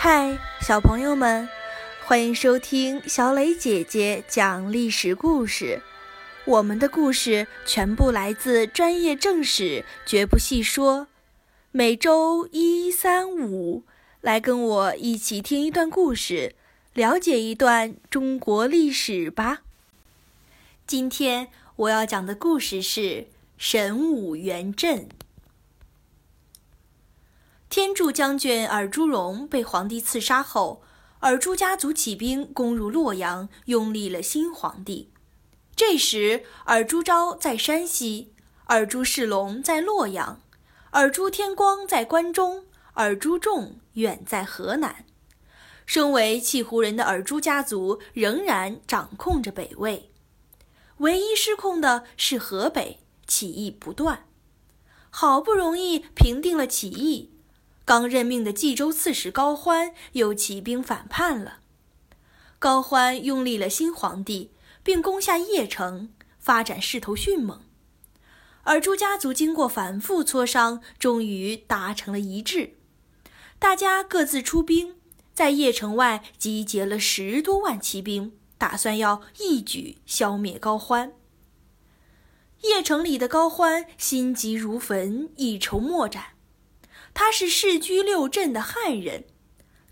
嗨，小朋友们，欢迎收听小磊姐姐讲历史故事。我们的故事全部来自专业正史，绝不细说。每周一、三、五来跟我一起听一段故事，了解一段中国历史吧。今天我要讲的故事是神武元镇。天柱将军尔朱荣被皇帝刺杀后，尔朱家族起兵攻入洛阳，拥立了新皇帝。这时，尔朱昭在山西，尔朱世龙在洛阳，尔朱天光在关中，尔朱仲远在河南。身为契胡人的尔朱家族仍然掌控着北魏，唯一失控的是河北，起义不断。好不容易平定了起义。刚任命的冀州刺史高欢又起兵反叛了。高欢拥立了新皇帝，并攻下邺城，发展势头迅猛。尔朱家族经过反复磋商，终于达成了一致。大家各自出兵，在邺城外集结了十多万骑兵，打算要一举消灭高欢。邺城里的高欢心急如焚，一筹莫展。他是世居六镇的汉人，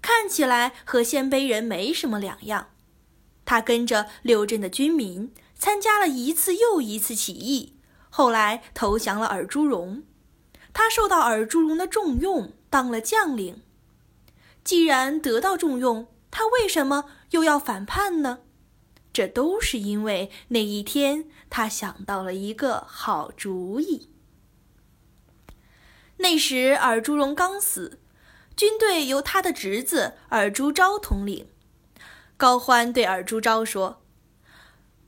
看起来和鲜卑人没什么两样。他跟着六镇的军民参加了一次又一次起义，后来投降了尔朱荣。他受到尔朱荣的重用，当了将领。既然得到重用，他为什么又要反叛呢？这都是因为那一天他想到了一个好主意。那时，尔朱荣刚死，军队由他的侄子尔朱昭统领。高欢对尔朱昭说：“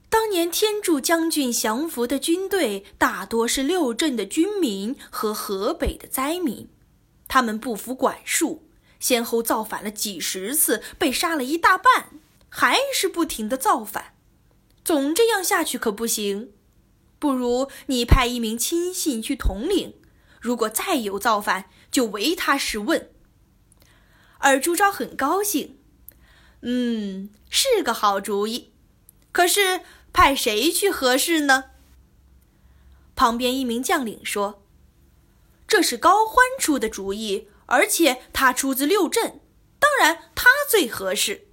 当年天柱将军降服的军队，大多是六镇的军民和河北的灾民，他们不服管束，先后造反了几十次，被杀了一大半，还是不停的造反。总这样下去可不行，不如你派一名亲信去统领。”如果再有造反，就唯他是问。尔朱昭很高兴，嗯，是个好主意。可是派谁去合适呢？旁边一名将领说：“这是高欢出的主意，而且他出自六镇，当然他最合适。”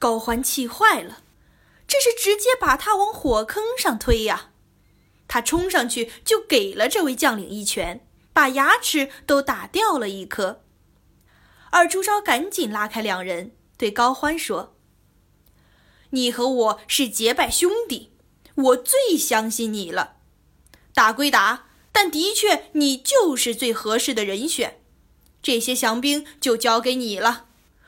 高欢气坏了，这是直接把他往火坑上推呀！他冲上去就给了这位将领一拳，把牙齿都打掉了一颗。而朱昭赶紧拉开两人，对高欢说：“你和我是结拜兄弟，我最相信你了。打归打，但的确你就是最合适的人选。这些降兵就交给你了。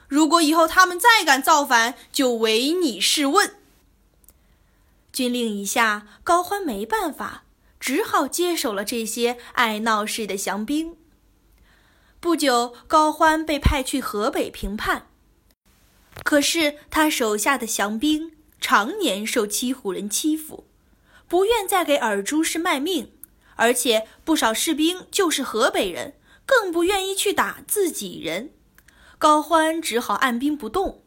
如果以后他们再敢造反，就唯你是问。”军令一下，高欢没办法，只好接手了这些爱闹事的降兵。不久，高欢被派去河北平叛，可是他手下的降兵常年受七胡人欺负，不愿再给尔朱氏卖命，而且不少士兵就是河北人，更不愿意去打自己人。高欢只好按兵不动。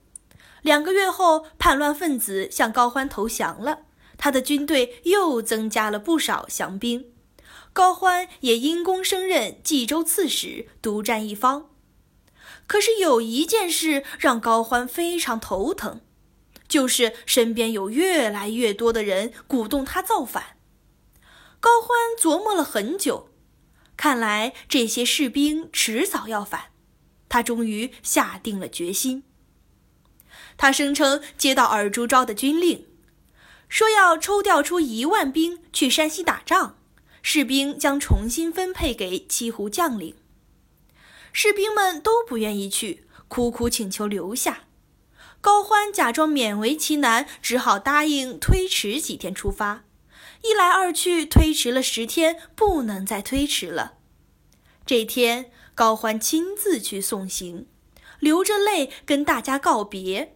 两个月后，叛乱分子向高欢投降了。他的军队又增加了不少降兵，高欢也因功升任冀州刺史，独占一方。可是有一件事让高欢非常头疼，就是身边有越来越多的人鼓动他造反。高欢琢磨了很久，看来这些士兵迟早要反，他终于下定了决心。他声称接到尔朱昭的军令。说要抽调出一万兵去山西打仗，士兵将重新分配给七胡将领。士兵们都不愿意去，苦苦请求留下。高欢假装勉为其难，只好答应推迟几天出发。一来二去，推迟了十天，不能再推迟了。这天，高欢亲自去送行，流着泪跟大家告别。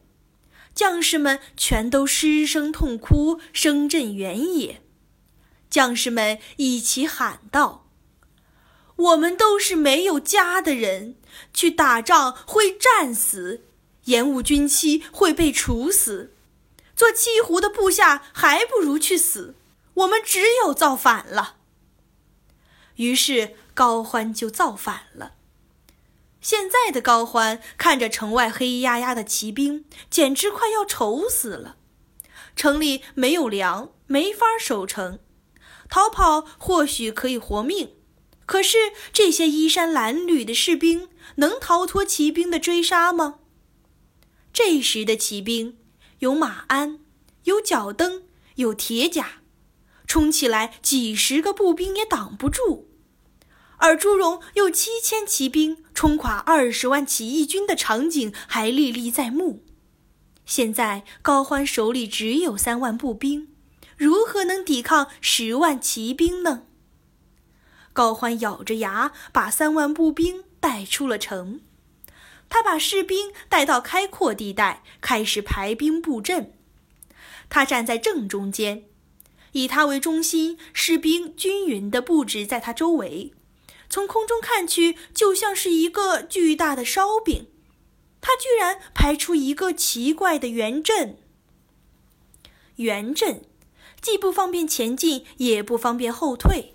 将士们全都失声痛哭，声震原野。将士们一起喊道：“我们都是没有家的人，去打仗会战死，延误军期会被处死。做七胡的部下还不如去死。我们只有造反了。于是高欢就造反了。现在的高欢看着城外黑压压的骑兵，简直快要愁死了。城里没有粮，没法守城。逃跑或许可以活命，可是这些衣衫褴褛的士兵能逃脱骑兵的追杀吗？这时的骑兵有马鞍，有脚蹬，有铁甲，冲起来几十个步兵也挡不住。而朱荣用七千骑兵冲垮二十万起义军的场景还历历在目。现在高欢手里只有三万步兵，如何能抵抗十万骑兵呢？高欢咬着牙把三万步兵带出了城，他把士兵带到开阔地带，开始排兵布阵。他站在正中间，以他为中心，士兵均匀地布置在他周围。从空中看去，就像是一个巨大的烧饼。它居然排出一个奇怪的圆阵。圆阵既不方便前进，也不方便后退，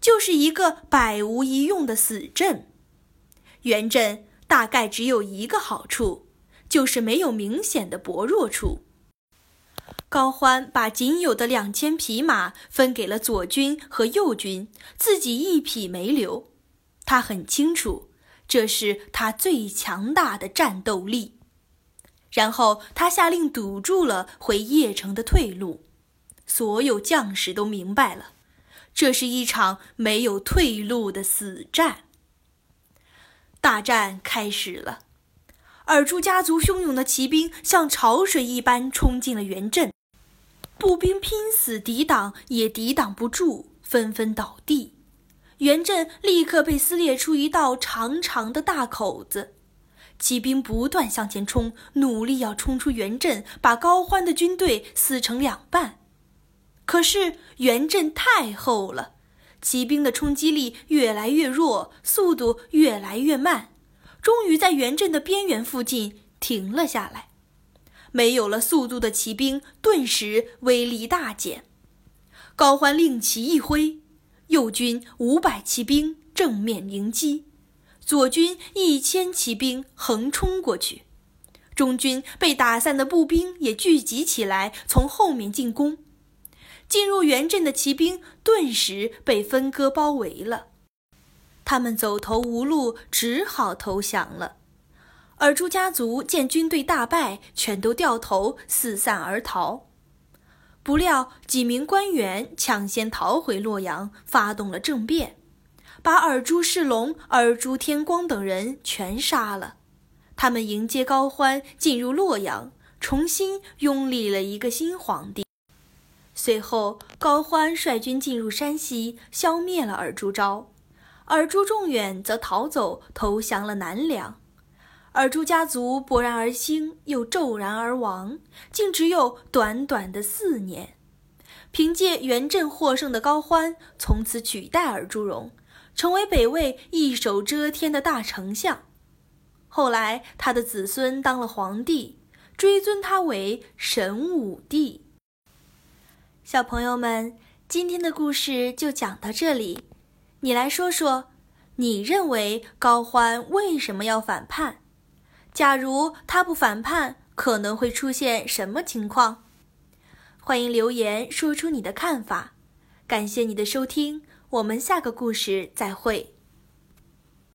就是一个百无一用的死阵。圆阵大概只有一个好处，就是没有明显的薄弱处。高欢把仅有的两千匹马分给了左军和右军，自己一匹没留。他很清楚，这是他最强大的战斗力。然后他下令堵住了回邺城的退路。所有将士都明白了，这是一场没有退路的死战。大战开始了，尔朱家族汹涌的骑兵像潮水一般冲进了原阵。步兵拼死抵挡，也抵挡不住，纷纷倒地。原阵立刻被撕裂出一道长长的大口子。骑兵不断向前冲，努力要冲出原阵，把高欢的军队撕成两半。可是原阵太厚了，骑兵的冲击力越来越弱，速度越来越慢，终于在原阵的边缘附近停了下来。没有了速度的骑兵顿时威力大减。高欢令旗一挥，右军五百骑兵正面迎击，左军一千骑兵横冲过去，中军被打散的步兵也聚集起来，从后面进攻。进入原阵的骑兵顿时被分割包围了，他们走投无路，只好投降了。尔朱家族见军队大败，全都掉头四散而逃。不料几名官员抢先逃回洛阳，发动了政变，把尔朱世龙、尔朱天光等人全杀了。他们迎接高欢进入洛阳，重新拥立了一个新皇帝。随后，高欢率军进入山西，消灭了尔朱昭，尔朱仲远则逃走，投降了南梁。尔朱家族勃然而兴，又骤然而亡，竟只有短短的四年。凭借元镇获胜的高欢，从此取代尔朱荣，成为北魏一手遮天的大丞相。后来，他的子孙当了皇帝，追尊他为神武帝。小朋友们，今天的故事就讲到这里。你来说说，你认为高欢为什么要反叛？假如他不反叛，可能会出现什么情况？欢迎留言说出你的看法。感谢你的收听，我们下个故事再会。